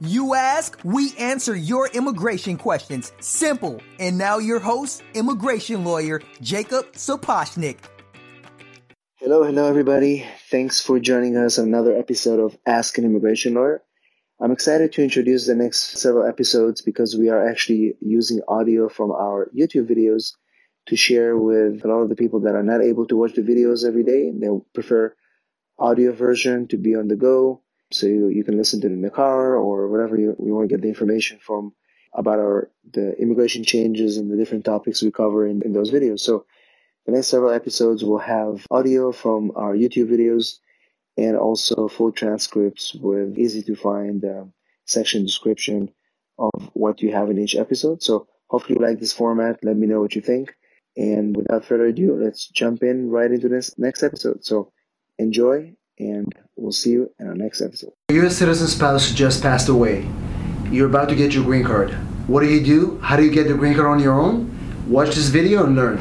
You ask, we answer your immigration questions. Simple. And now your host, immigration lawyer Jacob Sapochnik. Hello, hello, everybody. Thanks for joining us on another episode of Ask an Immigration Lawyer. I'm excited to introduce the next several episodes because we are actually using audio from our YouTube videos to share with a lot of the people that are not able to watch the videos every day. They prefer audio version to be on the go so you, you can listen to it in the car or whatever you, you want to get the information from about our the immigration changes and the different topics we cover in, in those videos. So the next several episodes will have audio from our YouTube videos and also full transcripts with easy to find uh, section description of what you have in each episode. So hopefully you like this format. Let me know what you think. And without further ado, let's jump in right into this next episode. So enjoy and we'll see you in our next episode. Your U.S. citizen spouse just passed away. You're about to get your green card. What do you do? How do you get the green card on your own? Watch this video and learn.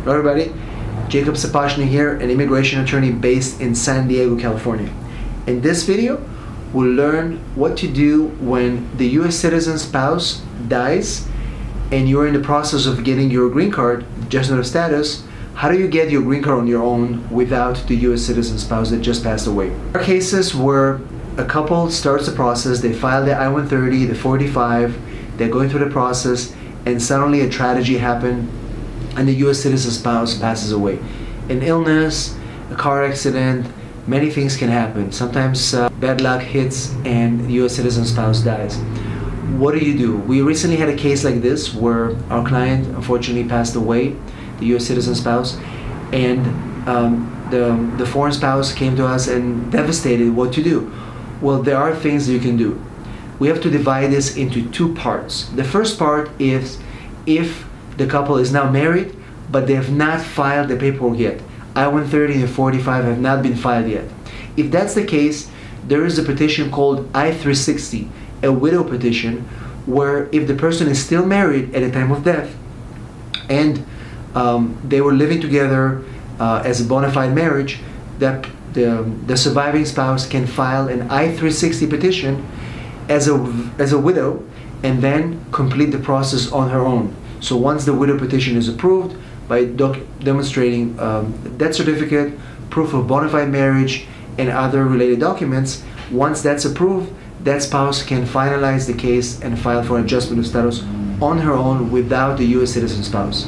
Hello everybody, Jacob Sapochnik here, an immigration attorney based in San Diego, California. In this video, we'll learn what to do when the US citizen spouse dies and you're in the process of getting your green card, just of status, how do you get your green card on your own without the US citizen spouse that just passed away? There are cases where a couple starts the process, they file the I-130, the 45, they're going through the process, and suddenly a tragedy happened and the US citizen spouse passes away. An illness, a car accident, many things can happen. Sometimes uh, bad luck hits and the US citizen spouse dies. What do you do? We recently had a case like this where our client unfortunately passed away, the US citizen spouse, and um, the, the foreign spouse came to us and devastated what to do. Well, there are things you can do. We have to divide this into two parts. The first part is if the couple is now married, but they have not filed the paperwork yet. I-130 and 45 have not been filed yet. If that's the case, there is a petition called I-360, a widow petition, where if the person is still married at the time of death, and um, they were living together uh, as a bona fide marriage, that the, the surviving spouse can file an I-360 petition as a, as a widow and then complete the process on her own. So once the widow petition is approved by demonstrating um, death certificate, proof of bona fide marriage, and other related documents, once that's approved, that spouse can finalize the case and file for adjustment of status on her own without the U.S. citizen spouse.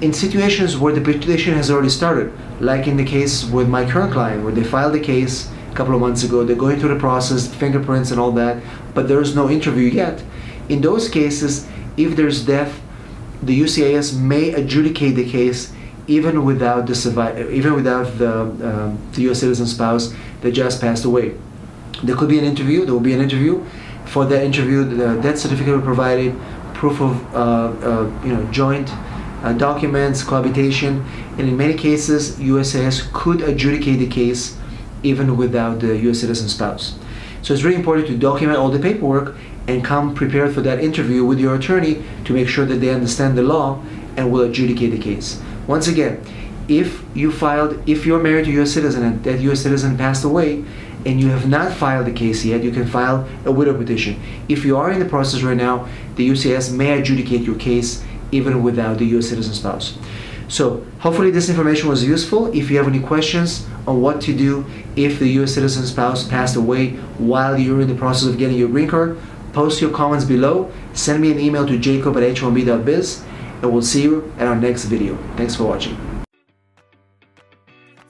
In situations where the petition has already started, like in the case with my current client, where they filed the case a couple of months ago, they're going through the process, fingerprints and all that, but there is no interview yet. In those cases, if there's death the USCIS may adjudicate the case even without the surviv- even without the, um, the U.S. citizen spouse that just passed away. There could be an interview. There will be an interview. For that interview, the death certificate will be provided, proof of uh, uh, you know joint uh, documents, cohabitation, and in many cases, USCIS could adjudicate the case even without the U.S. citizen spouse. So it's really important to document all the paperwork and come prepared for that interview with your attorney to make sure that they understand the law and will adjudicate the case. Once again, if you filed, if you're married to a U.S. citizen and that U.S. citizen passed away, and you have not filed the case yet, you can file a widow petition. If you are in the process right now, the USCIS may adjudicate your case even without the U.S. citizen spouse. So hopefully this information was useful. If you have any questions on what to do if the U.S. citizen spouse passed away while you're in the process of getting your green card, Post your comments below, send me an email to jacob at h1b.biz, and we'll see you at our next video. Thanks for watching.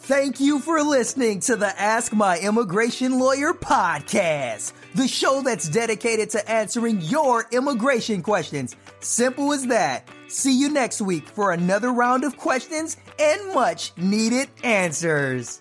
Thank you for listening to the Ask My Immigration Lawyer podcast, the show that's dedicated to answering your immigration questions. Simple as that. See you next week for another round of questions and much needed answers.